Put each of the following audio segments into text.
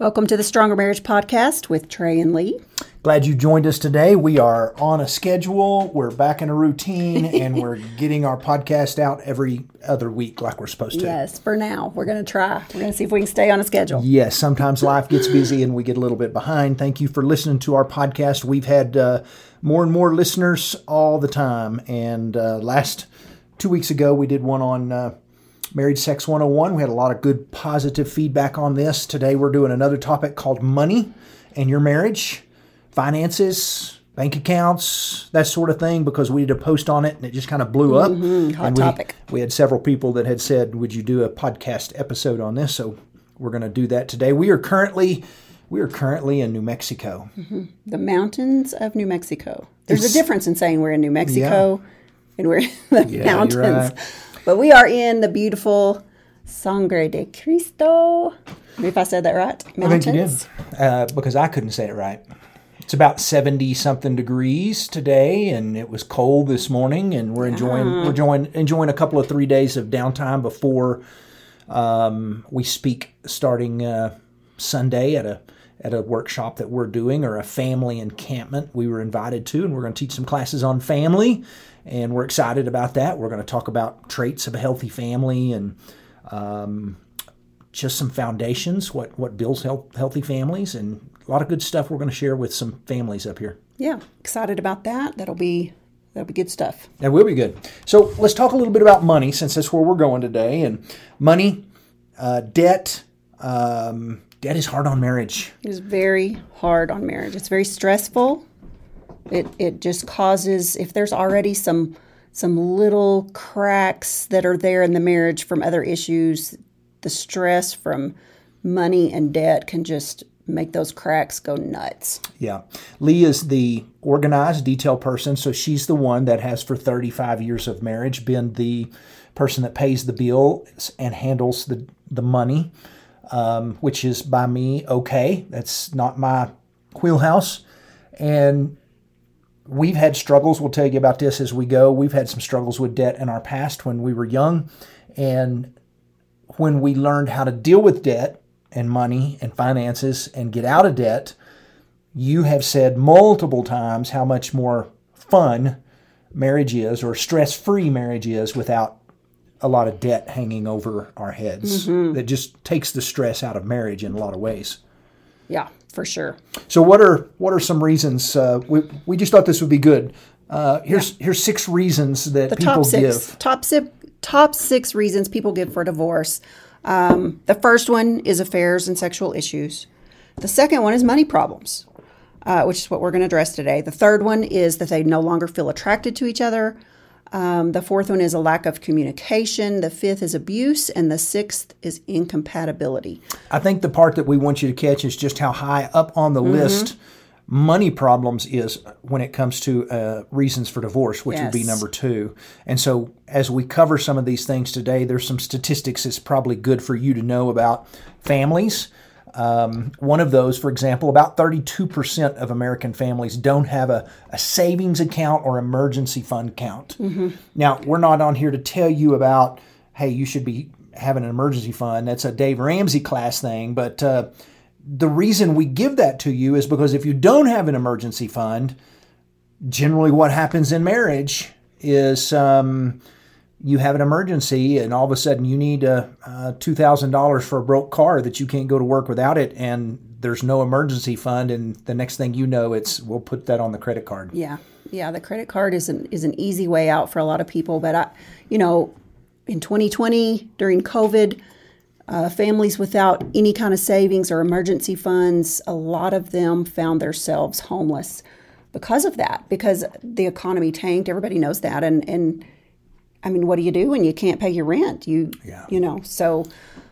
Welcome to the Stronger Marriage Podcast with Trey and Lee. Glad you joined us today. We are on a schedule. We're back in a routine and we're getting our podcast out every other week like we're supposed to. Yes, for now. We're going to try. We're going to see if we can stay on a schedule. Yes, sometimes life gets busy and we get a little bit behind. Thank you for listening to our podcast. We've had uh, more and more listeners all the time. And uh, last two weeks ago, we did one on. Uh, Married Sex 101. We had a lot of good positive feedback on this. Today we're doing another topic called money and your marriage, finances, bank accounts, that sort of thing, because we did a post on it and it just kind of blew up. Mm-hmm, hot and we, topic. We had several people that had said, Would you do a podcast episode on this? So we're going to do that today. We are currently. We are currently in New Mexico. Mm-hmm. The mountains of New Mexico. There's it's, a difference in saying we're in New Mexico yeah. and we're in the yeah, mountains. But we are in the beautiful Sangre de Cristo. If I said that right. Mountains. I think you did. Uh, because I couldn't say it right. It's about seventy something degrees today, and it was cold this morning. And we're enjoying we're enjoying enjoying a couple of three days of downtime before um, we speak starting uh, Sunday at a at a workshop that we're doing or a family encampment we were invited to, and we're going to teach some classes on family and we're excited about that. We're going to talk about traits of a healthy family and um, just some foundations, what what builds health, healthy families, and a lot of good stuff we're going to share with some families up here. Yeah, excited about that. That'll be that'll be good stuff. That will be good. So let's talk a little bit about money, since that's where we're going today. And money, uh, debt. Um, debt is hard on marriage. It is very hard on marriage. It's very stressful. It it just causes if there's already some some little cracks that are there in the marriage from other issues, the stress from money and debt can just make those cracks go nuts. Yeah. Lee is the organized detail person, so she's the one that has for 35 years of marriage been the person that pays the bill and handles the the money, um, which is by me okay. That's not my wheelhouse. And we've had struggles. We'll tell you about this as we go. We've had some struggles with debt in our past when we were young. And when we learned how to deal with debt and money and finances and get out of debt, you have said multiple times how much more fun marriage is or stress free marriage is without a lot of debt hanging over our heads. Mm-hmm. That just takes the stress out of marriage in a lot of ways. Yeah for sure. So what are what are some reasons? Uh, we we just thought this would be good. Uh, here's yeah. here's six reasons that the people top six, give. Top six top six reasons people give for divorce. Um, the first one is affairs and sexual issues. The second one is money problems, uh, which is what we're going to address today. The third one is that they no longer feel attracted to each other. Um, the fourth one is a lack of communication. The fifth is abuse. And the sixth is incompatibility. I think the part that we want you to catch is just how high up on the mm-hmm. list money problems is when it comes to uh, reasons for divorce, which yes. would be number two. And so, as we cover some of these things today, there's some statistics that's probably good for you to know about families. Um, one of those, for example, about 32% of American families don't have a, a savings account or emergency fund account. Mm-hmm. Now, we're not on here to tell you about, hey, you should be having an emergency fund. That's a Dave Ramsey class thing. But uh, the reason we give that to you is because if you don't have an emergency fund, generally what happens in marriage is. Um, you have an emergency and all of a sudden you need uh, uh, $2,000 for a broke car that you can't go to work without it and there's no emergency fund and the next thing you know it's we'll put that on the credit card. Yeah. Yeah, the credit card is an is an easy way out for a lot of people, but I you know, in 2020 during COVID, uh, families without any kind of savings or emergency funds, a lot of them found themselves homeless because of that because the economy tanked, everybody knows that and and I mean, what do you do when you can't pay your rent? You, yeah. you know, so.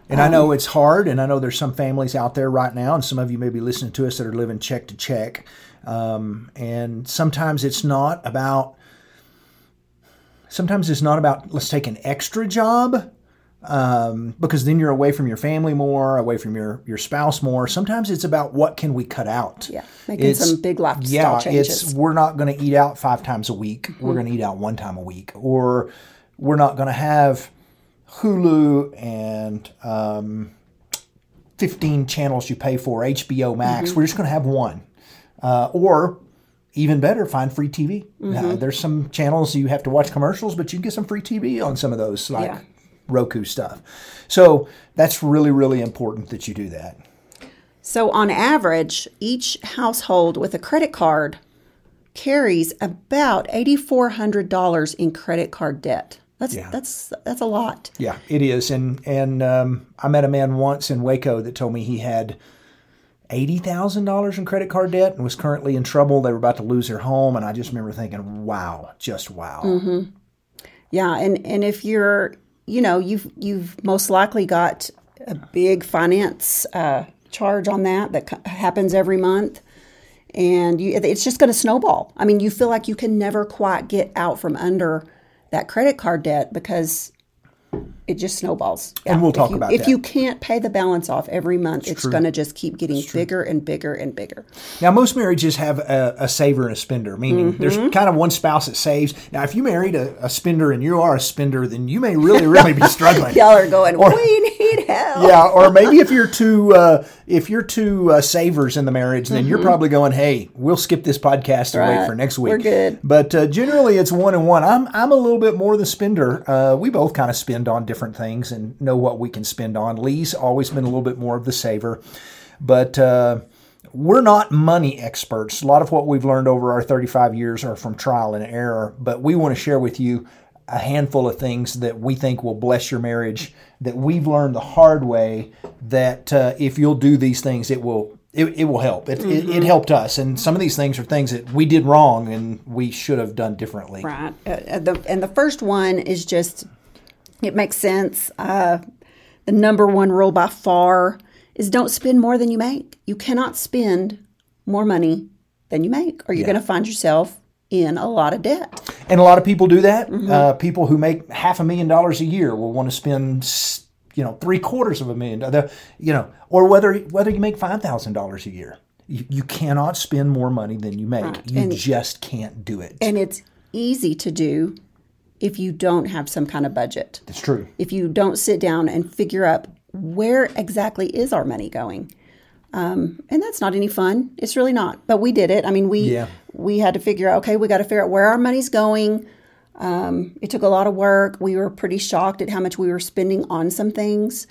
And um, I know it's hard, and I know there's some families out there right now, and some of you may be listening to us that are living check to check. Um, and sometimes it's not about, sometimes it's not about, let's take an extra job. Um, because then you're away from your family more, away from your your spouse more. Sometimes it's about what can we cut out. Yeah, making it's, some big lifestyle yeah, changes. it's we're not going to eat out five times a week. Mm-hmm. We're going to eat out one time a week, or we're not going to have Hulu and um, 15 channels you pay for, HBO Max. We're just going to have one. Uh, or even better, find free TV. Uh, there's some channels you have to watch commercials, but you can get some free TV on some of those, like Yeah. Roku stuff. So that's really, really important that you do that. So, on average, each household with a credit card carries about $8,400 in credit card debt. That's Yeah. that's that's a lot. Yeah, it is. And and um, I met a man once in Waco that told me he had eighty thousand dollars in credit card debt and was currently in trouble. They were about to lose their home, and I just remember thinking, "Wow, just wow." Yeah, and and if you're, you know, you've you've most likely got a big finance uh, charge on that that happens every month, and you, it's just going to snowball. I mean, you feel like you can never quite get out from under that credit card debt because it just snowballs. And we'll If talk you- about if that. you can't pay the balance off every month, it's true. going to just keep getting bigger and bigger and bigger. Now, most marriages have a, a saver and a spender, meaning Mm-hmm. there's kind of one spouse that saves. Now, if you married a, a spender and you are a spender, then you may really, really be struggling. Y'all are going. or, we need help. yeah, or maybe if you're two uh, if you're two uh, savers in the marriage, then you're probably going, "Hey, we'll skip this podcast and wait Mm-hmm. For next week." We're good. But uh, generally, it's one and one. I'm I'm a little bit more the spender. Uh, we both kind of spend on different things and know what we can spend on. Lee's always been a little bit more of the saver, but. Uh, we're not money experts. A lot of what we've learned over our 35 years are from trial and error, but we want to share with you a handful of things that we think will bless your marriage that we've learned the hard way that uh, if you'll do these things it will it, it will help it, it, it helped us and some of these things are things that we did wrong and we should have done differently Right. Uh, uh, the, and the first one is just, it makes sense. Uh, the number one rule by far is don't spend more than you make. You cannot spend more money than you make, or you're going to find yourself in a lot of debt. and a lot of people do that. Uh, people who make half a million dollars a year will want to spend you know three quarters of a million the- you know or whether whether you make five thousand dollars a year. You, you cannot spend more money than you make. You And- just can't do it. And it's easy to do if you don't have some kind of budget. it's true. If you don't sit down and figure out where exactly is our money going. Um, and that's not any fun. It's really not. But we did it. I mean we Yeah. we had to figure out okay we got to figure out where our money's going. Um, it took a lot of work. We were pretty shocked at how much we were spending on some things.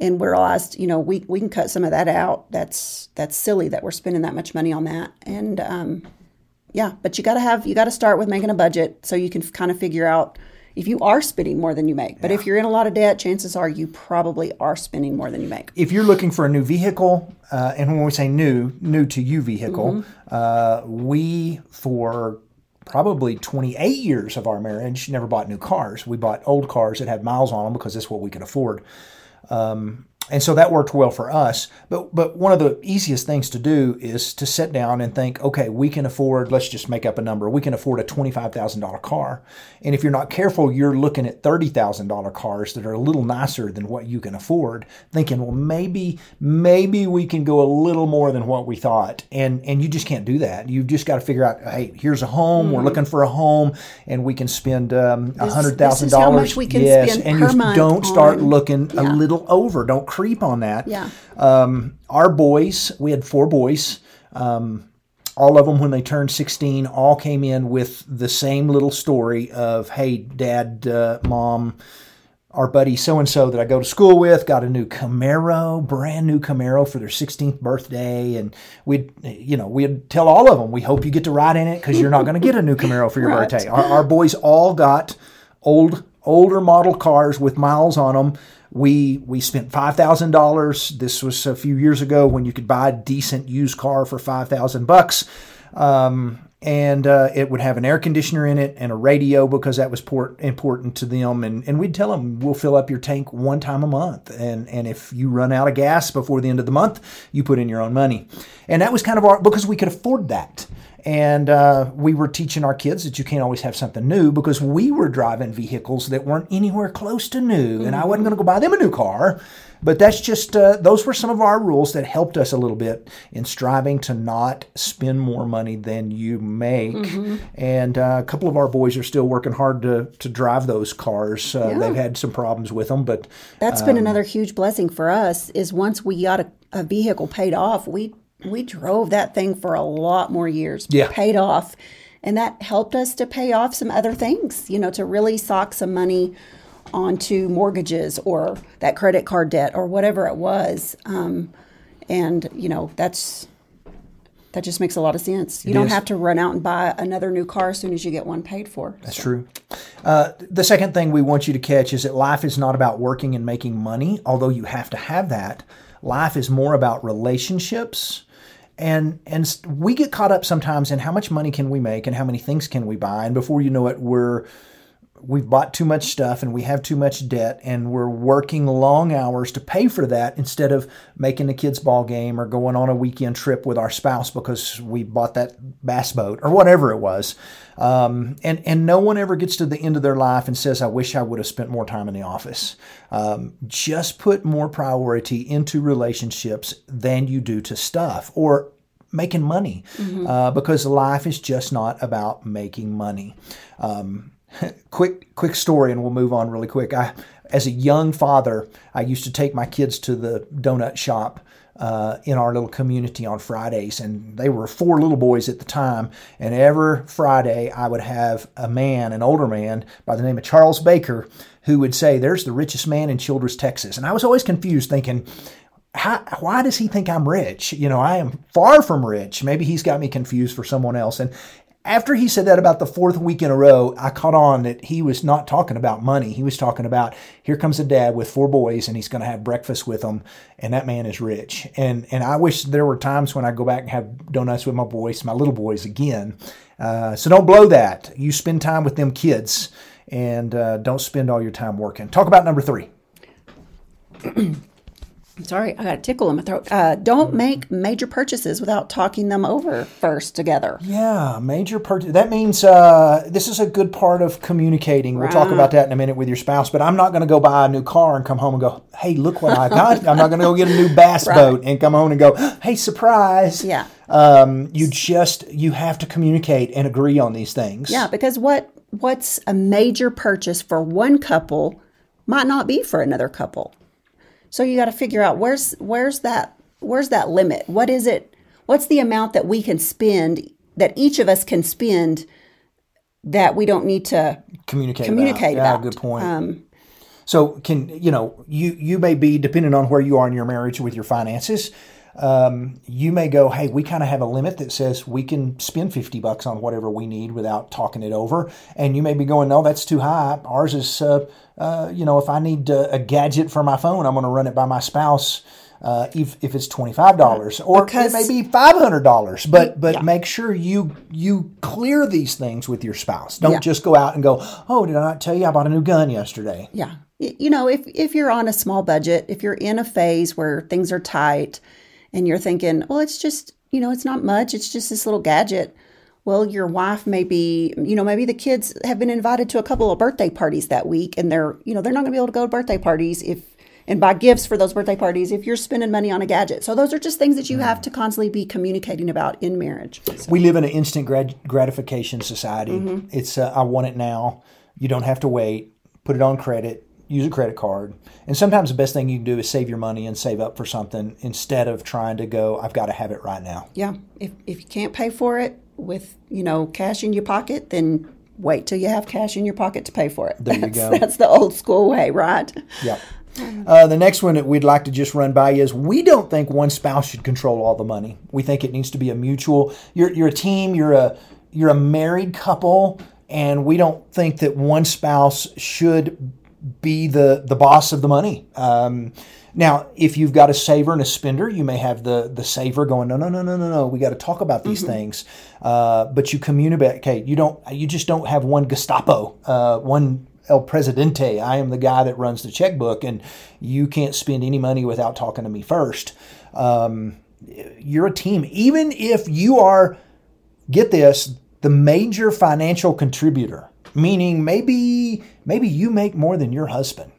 And we realized you know we, we can cut some of that out. That's that's silly that we're spending that much money on that. And um, yeah, but you got to have you got to start with making a budget so you can kind of figure out if you are spending more than you make. But if you're in a lot of debt, chances are you probably are spending more than you make. if you're looking for a new vehicle, uh, and when we say new, new to you vehicle, uh, we for probably 28 years of our marriage never bought new cars. We bought old cars that had miles on them because that's what we could afford. Um, and so that worked well for us. But but one of the easiest things to do is to sit down and think, okay, we can afford. Let's just make up a number. We can afford a twenty five thousand dollar car. And if you're not careful, you're looking at thirty thousand dollar cars that are a little nicer than what you can afford. Thinking, well, maybe maybe we can go a little more than what we thought. And and you just can't do that. You've just got to figure out, hey, here's a home. We're looking for a home, and we can spend um, a hundred thousand this is how dollars. much we can yes, spend and you don't start on- looking a little over. Don't creep on that. Yeah. Um, our boys, we had four boys. Um, all of them, when they turned 16, all came in with the same little story of, hey, dad, uh, mom, our buddy so and so that I go to school with got a new Camaro, brand new Camaro for their 16th birthday. And we'd, you know, we'd tell all of them, we hope you get to ride in it because you're not going to get a new Camaro for your Right. birthday. Our, our boys all got old, older model cars with miles on them. We we spent five thousand dollars. This was a few years ago when you could buy a decent used car for five thousand bucks. Um, and uh, it would have an air conditioner in it and a radio because that was port- important to them. And, and we'd tell them, we'll fill up your tank one time a month. And, and if you run out of gas before the end of the month, you put in your own money. And that was kind of our, because we could afford that. And uh, we were teaching our kids that you can't always have something new because we were driving vehicles that weren't anywhere close to new. And I wasn't going to go buy them a new car. but that's just uh, those were some of our rules that helped us a little bit in striving to not spend more money than you make. Mm-hmm. And uh, a couple of our boys are still working hard to to drive those cars. Uh, yeah. They've had some problems with them, but that's um, been another huge blessing for us. Is once we got a, a vehicle paid off, we we drove that thing for a lot more years. Yeah, paid off and that helped us to pay off some other things, you know, to really sock some money onto mortgages or that credit card debt or whatever it was. Um, and, you know, that's that just makes a lot of sense. You it don't is. have to run out and buy another new car as soon as you get one paid for. That's so. true. Uh, the second thing we want you to catch is that life is not about working and making money, although you have to have that. Life is more about relationships and and we get caught up sometimes in how much money can we make and how many things can we buy. And before you know it we're we've bought too much stuff and we have too much debt and we're working long hours to pay for that instead of making a kids ball game or going on a weekend trip with our spouse because we bought that bass boat or whatever it was. Um, and and no one ever gets to the end of their life and says i wish i would have spent more time in the office. Um, just put more priority into relationships than you do to stuff or making money mm-hmm. uh, because life is just not about making money. Um, quick quick story and we'll move on really quick i as a young father i used to take my kids to the donut shop uh, in our little community on fridays and they were four little boys at the time and every friday i would have a man an older man by the name of charles baker who would say there's the richest man in childress texas and i was always confused thinking how, why does he think I'm rich? You know, I am far from rich. Maybe he's got me confused for someone else. And after he said that about the fourth week in a row, I caught on that he was not talking about money. He was talking about here comes a dad with four boys and he's going to have breakfast with them, and that man is rich. And and I wish there were times when I go back and have donuts with my boys, my little boys again. Uh, so don't blow that. You spend time with them kids, and uh, don't spend all your time working. Talk about number three. sorry, I got a tickle in my throat. Uh, don't make major purchases without talking them over first together. Yeah, major purchase. That means uh, this is a good part of communicating. We'll talk about that in a minute with your spouse. But I'm not going to go buy a new car and come home and go, "Hey, look what I got." I'm not going to go get a new bass right. boat and come home and go, "Hey, surprise!" Yeah. Um, you just you have to communicate and agree on these things. Yeah, because what what's a major purchase for one couple might not be for another couple. So you got to figure out where's where's that where's that limit? What is it? What's the amount that we can spend that each of us can spend that we don't need to communicate communicate about? about. Yeah, good point. Um, so can you know you you may be depending on where you are in your marriage with your finances um, you may go, hey, we kind of have a limit that says we can spend 50 bucks on whatever we need without talking it over. And you may be going, no, that's too high. Ours is, uh, uh, you know, if I need a gadget for my phone, I'm going to run it by my spouse. Uh, if, if it's twenty five dollars or because, it may be five hundred dollars, but but yeah. make sure you you clear these things with your spouse. Don't yeah. just go out and go, oh, did I not tell you I bought a new gun yesterday? Yeah, you know, if if you're on a small budget, if you're in a phase where things are tight, and you're thinking, well, it's just, you know, it's not much, it's just this little gadget. Well, your wife may be, you know, maybe the kids have been invited to a couple of birthday parties that week and they're, you know, they're not going to be able to go to birthday parties if and buy gifts for those birthday parties if you're spending money on a gadget. So those are just things that you have to constantly be communicating about in marriage. So. We live in an instant gratification society. Mm-hmm. It's uh, I want it now. You don't have to wait. Put it on credit use a credit card. And sometimes the best thing you can do is save your money and save up for something instead of trying to go, I've got to have it right now. Yeah. If, if you can't pay for it with, you know, cash in your pocket, then wait till you have cash in your pocket to pay for it. There that's, you go. That's the old school way, right? Yeah. Uh, the next one that we'd like to just run by is we don't think one spouse should control all the money. We think it needs to be a mutual. You're, you're a team. You're a you're a married couple, and we don't think that one spouse should be the the boss of the money. Um, now, if you've got a saver and a spender, you may have the the saver going, no, no, no, no, no, no. We got to talk about these mm-hmm. things. Uh, but you communicate. You don't. You just don't have one Gestapo, uh, one El Presidente. I am the guy that runs the checkbook, and you can't spend any money without talking to me first. Um, you're a team, even if you are. Get this: the major financial contributor meaning maybe maybe you make more than your husband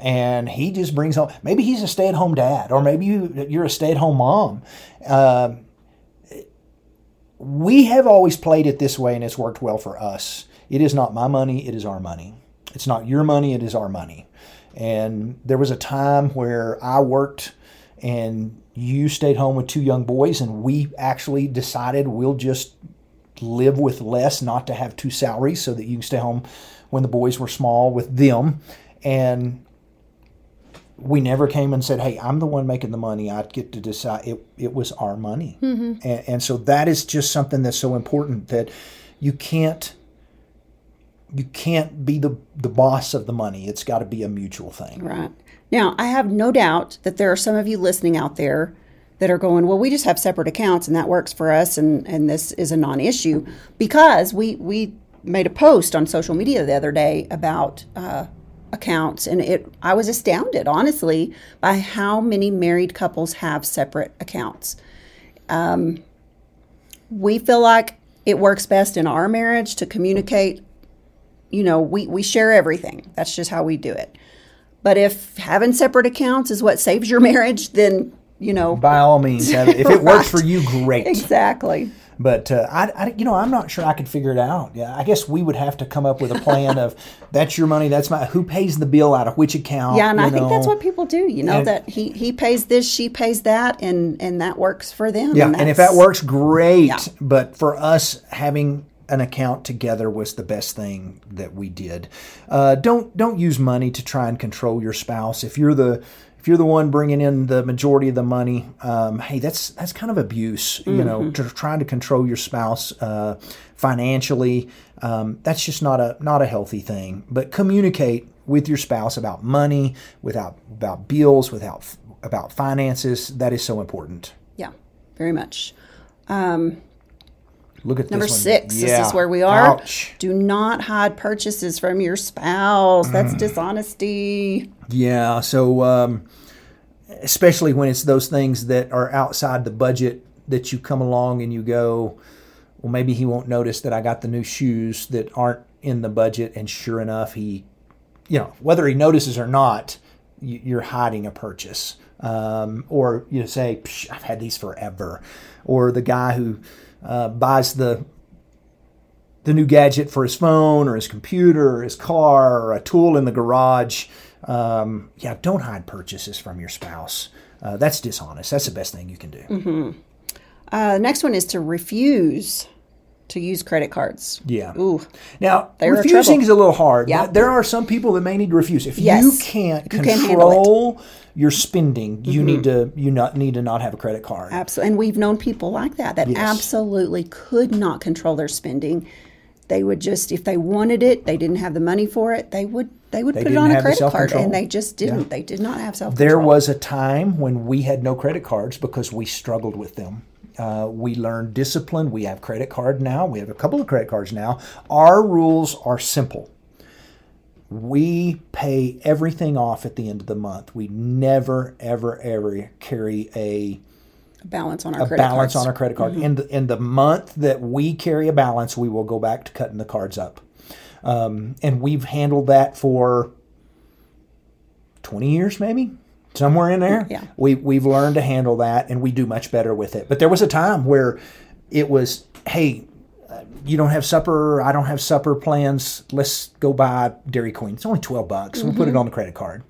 and he just brings home. Maybe he's a stay-at-home dad, or maybe you, you're a stay-at-home mom. Uh, we have always played it this way, and it's worked well for us. It is not my money; it is our money. It's not your money; it is our money. And there was a time where I worked and you stayed home with two young boys, and we actually decided we'll just live with less, not to have two salaries, so that you can stay home when the boys were small with them. And we never came and said, "Hey, I'm the one making the money. I get to decide." It it was our money, mm-hmm. and, and so that is just something that's so important that you can't you can't be the the boss of the money. It's got to be a mutual thing. Right. Now, I have no doubt that there are some of you listening out there that are going, well, we just have separate accounts and that works for us and, and this is a non issue because we, we made a post on social media the other day about uh, accounts and it I was astounded, honestly, by how many married couples have separate accounts. Um, we feel like it works best in our marriage to communicate. You know, we, we share everything. That's just how we do it. But if having separate accounts is what saves your marriage, then you know, by all means, if it right. works for you, great. Exactly. But uh, I, I, you know, I'm not sure I could figure it out. Yeah, I guess we would have to come up with a plan of that's your money, that's my who pays the bill out of which account. Yeah, and I know. think that's what people do. You know and, that he he pays this, she pays that, and and that works for them. Yeah, and, and if that works, great. Yeah. But for us, having an account together was the best thing that we did. Uh, don't don't use money to try and control your spouse. If you're the if you're the one bringing in the majority of the money, um, hey, that's that's kind of abuse. Mm-hmm. You know, mm-hmm. to, trying to control your spouse uh, financially. Um, that's just not a not a healthy thing. But communicate with your spouse about money, without about bills, without about finances. That is so important. Yeah, very much. Um, Look at number six. Yeah. This is where we are. Ouch. Do not hide purchases from your spouse. That's mm. dishonesty. Yeah. So, um, especially when it's those things that are outside the budget that you come along and you go, well, maybe he won't notice that I got the new shoes that aren't in the budget. And sure enough, he, you know, whether he notices or not, you're hiding a purchase. Um, or you say, I've had these forever. Or the guy who, uh, buys the the new gadget for his phone or his computer or his car or a tool in the garage. Um, yeah, don't hide purchases from your spouse. Uh, that's dishonest. That's the best thing you can do. Mm-hmm. Uh, next one is to refuse to use credit cards. Yeah. Ooh. Now, refusing is a little hard. Yeah. There are some people that may need to refuse. If yes. you can't you control can't your spending, you mm-hmm. need to you not need to not have a credit card. Absolutely. And we've known people like that that yes. absolutely could not control their spending. They would just if they wanted it, they didn't have the money for it, they would they would they put it on a credit card and they just didn't. Yeah. They did not have self There was a time when we had no credit cards because we struggled with them. Uh, we learn discipline. We have credit card now. We have a couple of credit cards now. Our rules are simple. We pay everything off at the end of the month. We never, ever, ever carry a balance on our a credit balance cards. on our credit card. Mm-hmm. In the in the month that we carry a balance, we will go back to cutting the cards up, um, and we've handled that for twenty years, maybe somewhere in there. Yeah. We we've learned to handle that and we do much better with it. But there was a time where it was, hey, you don't have supper, I don't have supper plans. Let's go buy Dairy Queen. It's only 12 bucks. Mm-hmm. We'll put it on the credit card.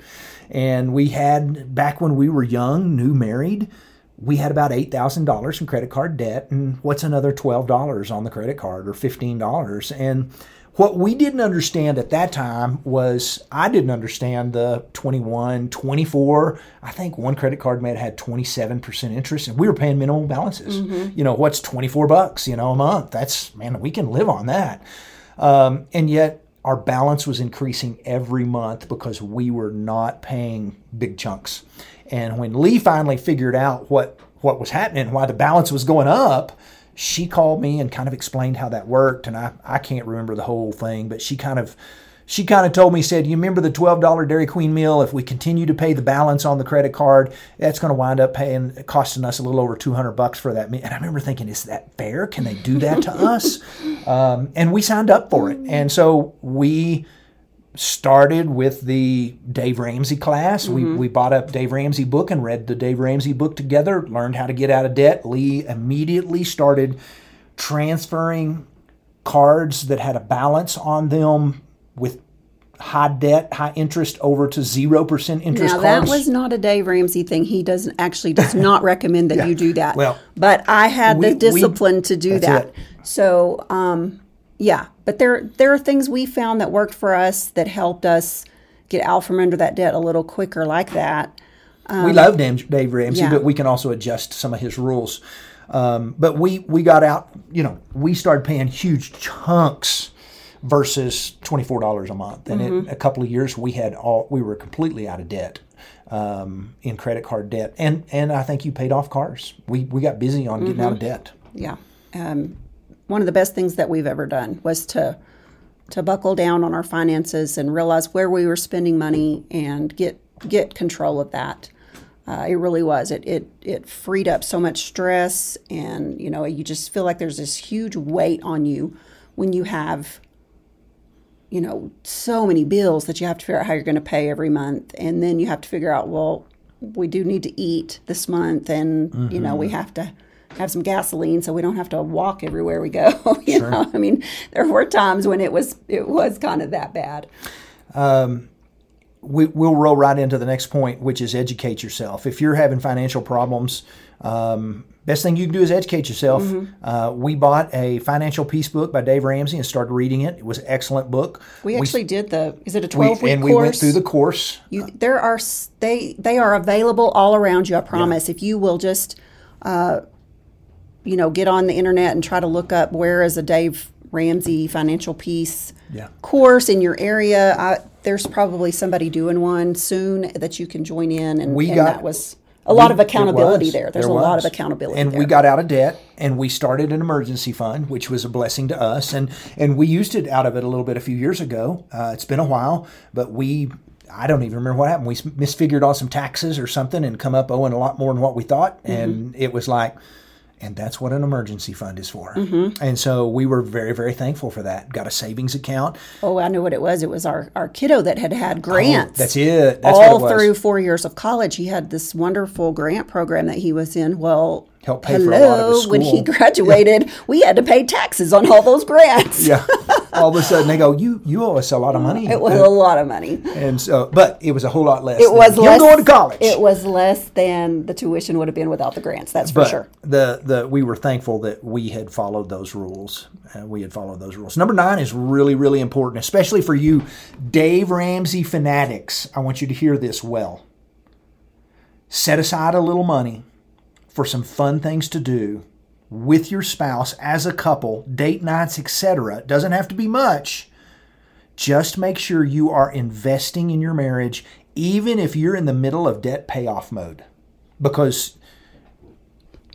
And we had back when we were young, new married, we had about $8,000 in credit card debt and what's another $12 on the credit card or $15 and what we didn't understand at that time was I didn't understand the 21, 24. I think one credit card may have had 27% interest and we were paying minimum balances. Mm-hmm. You know, what's 24 bucks, you know, a month? That's, man, we can live on that. Um, and yet our balance was increasing every month because we were not paying big chunks. And when Lee finally figured out what, what was happening, why the balance was going up, she called me and kind of explained how that worked. And I, I can't remember the whole thing, but she kind of she kind of told me, said, You remember the $12 Dairy Queen meal? If we continue to pay the balance on the credit card, that's going to wind up paying, costing us a little over 200 bucks for that meal. And I remember thinking, Is that fair? Can they do that to us? Um, and we signed up for it. And so we started with the Dave Ramsey class. We, we bought a Dave Ramsey book and read the Dave Ramsey book together, learned how to get out of debt. Lee immediately started transferring cards that had a balance on them with high debt, high interest over to 0% interest Now that was not a Dave Ramsey thing. He doesn't actually does not recommend that you do that. Well, but I had we- the we- discipline to do that. it. So, um, yeah. But there there are things we found that worked for us that helped us get out from under that debt a little quicker, like that. we love Dave, Dave Ramsey, yeah. but we can also adjust some of his rules. Um, but we we got out, you know, we started paying huge chunks versus twenty four dollars a month, and Mm-hmm. in a couple of years we had all we were completely out of debt um, in credit card debt, and and I think you paid off cars. We we got busy on getting Mm-hmm. out of debt. Yeah. Um, one of the best things that we've ever done was to to buckle down on our finances and realize where we were spending money and get get control of that. Uh, it really was. It, it it freed up so much stress, and you know you just feel like there's this huge weight on you when you have, you know, so many bills that you have to figure out how you're going to pay every month, and then you have to figure out, well, we do need to eat this month, and you know we have to have some gasoline so we don't have to walk everywhere we go. you know, I mean, there were times when it was it was kind of that bad. we, we'll roll right into the next point, which is educate yourself. If you're having financial problems, um, best thing you can do is educate yourself. Mm-hmm. Uh, we bought a financial peace book by Dave Ramsey and started reading it. It was an excellent book. We actually did the. Is it a we, twelve week and course? we went through the course. You, there are they they are available all around you. I promise. If you will just, uh, you know, get on the internet and try to look up where is a Dave Ramsey financial peace Yeah. course in your area. I, there's probably somebody doing one soon that you can join in, and, We and got- that was a lot of accountability was. there. There's There a lot of accountability and there. we got out of debt and we started an emergency fund which was a blessing to us and and we used it out of it a little bit a few years ago uh, it's been a while but we I don't even remember what happened. We misfigured on some taxes or something and come up owing a lot more than what we thought. Mm-hmm. And it was like, and that's what an emergency fund is for. Mm-hmm. And so we were very, very thankful for that. Got a savings account. oh, I knew what it was. It was our our kiddo that had had grants. Oh, that's it. That's all what it was. through four years of college, he had this wonderful grant program that he was in. Well, Helped pay for a lot of his when he school. graduated, we had to pay taxes on all those grants. Yeah. All of a sudden they go, you you owe us a lot of money. It was a lot of money. and so, but it was a whole lot less. It was less, going to college. It was less than the tuition would have been without the grants. That's for but sure. the the we were thankful that we had followed those rules. Uh, we had followed those rules. Number nine is really really important, especially for you Dave Ramsey fanatics. I want you to hear this well. Set aside a little money for some fun things to do with your spouse as a couple, date nights, etc. Doesn't have to be much. Just make sure you are investing in your marriage, even if you're in the middle of debt payoff mode. Because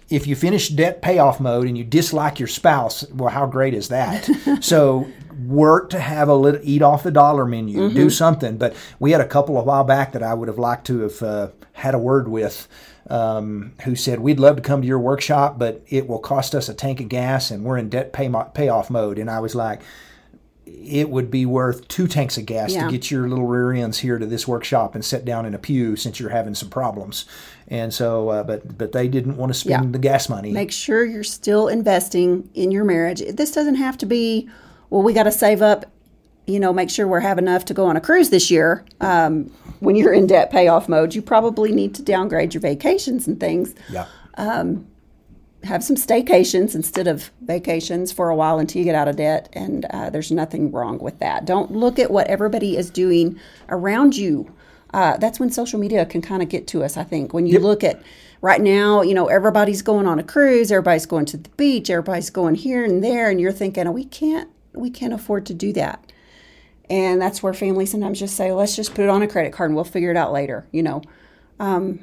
if you finish debt payoff mode and you dislike your spouse, well, how great is that? so work to have a little eat off the dollar menu, do something. But we had a couple a while back that I would have liked to have uh, had a word with. Um, who said we'd love to come to your workshop, but it will cost us a tank of gas, and we're in debt pay payoff mode. And I was like, it would be worth two tanks of gas Yeah. to get your little rear ends here to this workshop and sit down in a pew since you're having some problems. And so, uh, but but they didn't want to spend Yeah. the gas money. Make sure you're still investing in your marriage. This doesn't have to be, well, we got to save up, you know, make sure we have enough to go on a cruise this year. Um, when you're in debt payoff mode, you probably need to downgrade your vacations and things. yeah, have some staycations instead of vacations for a while until you get out of debt. And uh, there's nothing wrong with that. Don't look at what everybody is doing around you. Uh, that's when social media can kind of get to us, I think. When you look at right now, you know, everybody's going on a cruise, everybody's going to the beach, everybody's going here and there, and you're thinking, we can't, we can't afford to do that. And that's where families sometimes just say, let's just put it on a credit card and we'll figure it out later. You know, um,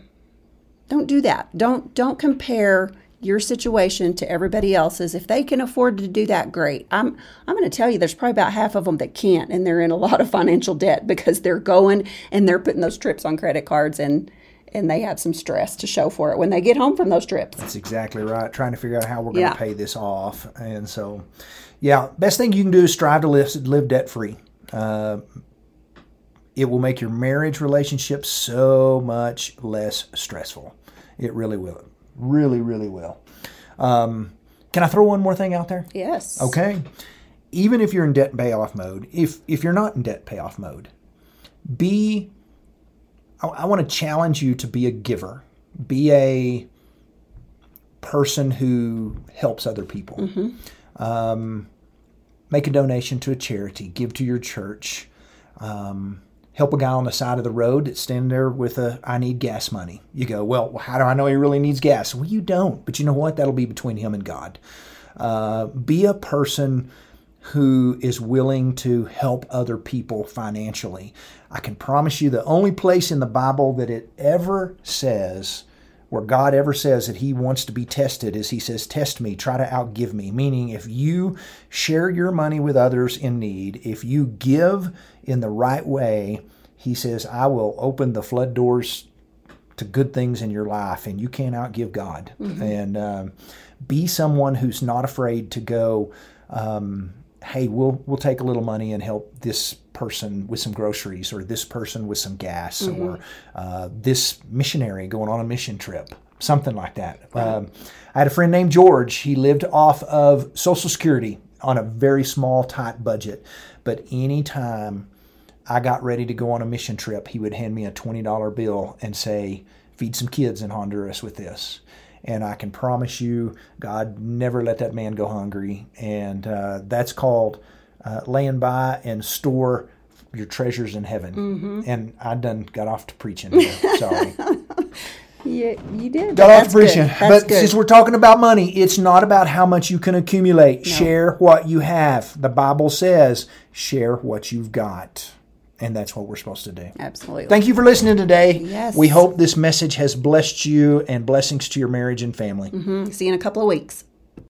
don't do that. Don't don't compare your situation to everybody else's. If they can afford to do that, great. I'm I'm going to tell you, there's probably about half of them that can't, and they're in a lot of financial debt because they're going and they're putting those trips on credit cards and and they have some stress to show for it when they get home from those trips. that's exactly right. Trying to figure out how we're going Yeah. to pay this off. And so, yeah, best thing you can do is strive to live live debt free. Uh, it will make your marriage relationship so much less stressful. It really will. Really, really will. Um, can I throw one more thing out there? Yes. Okay. Even if you're in debt payoff mode, if if you're not in debt payoff mode, be I, I want to challenge you to be a giver. Be a person who helps other people. Mm-hmm. Um, make a donation to a charity. Give to your church. Um, help a guy on the side of the road that's standing there with a I need gas money. You go, well, how do I know he really needs gas? Well, you don't, but you know what? That'll be between him and God. Uh, be a person who is willing to help other people financially. I can promise you the only place in the Bible that it ever says where God ever says that he wants to be tested is he says, Test me, try to outgive me. Meaning, if you share your money with others in need, if you give in the right way, he says, I will open the flood doors to good things in your life, and you can't outgive God. Mm-hmm. And um, be someone who's not afraid to go. Um, hey, we'll we'll take a little money and help this person with some groceries, or this person with some gas, mm-hmm. or uh, this missionary going on a mission trip, something like that. Right. Um, I had a friend named George. He lived off of Social Security on a very small, tight budget, but anytime I got ready to go on a mission trip, he would hand me a twenty dollar bill and say, "Feed some kids in Honduras with this." And I can promise you, God never let that man go hungry. And uh, that's called uh, laying by and store your treasures in heaven. Mm-hmm. And I done got off to preaching. Sorry. Yeah, you did. Got off preaching. But good. since we're talking about money, it's not about how much you can accumulate. No. Share what you have. The Bible says, share what you've got and that's what we're supposed to do. Absolutely. Thank you for listening today. Yes. We hope this message has blessed you and blessings to your marriage and family. Mm-hmm. See you in a couple of weeks.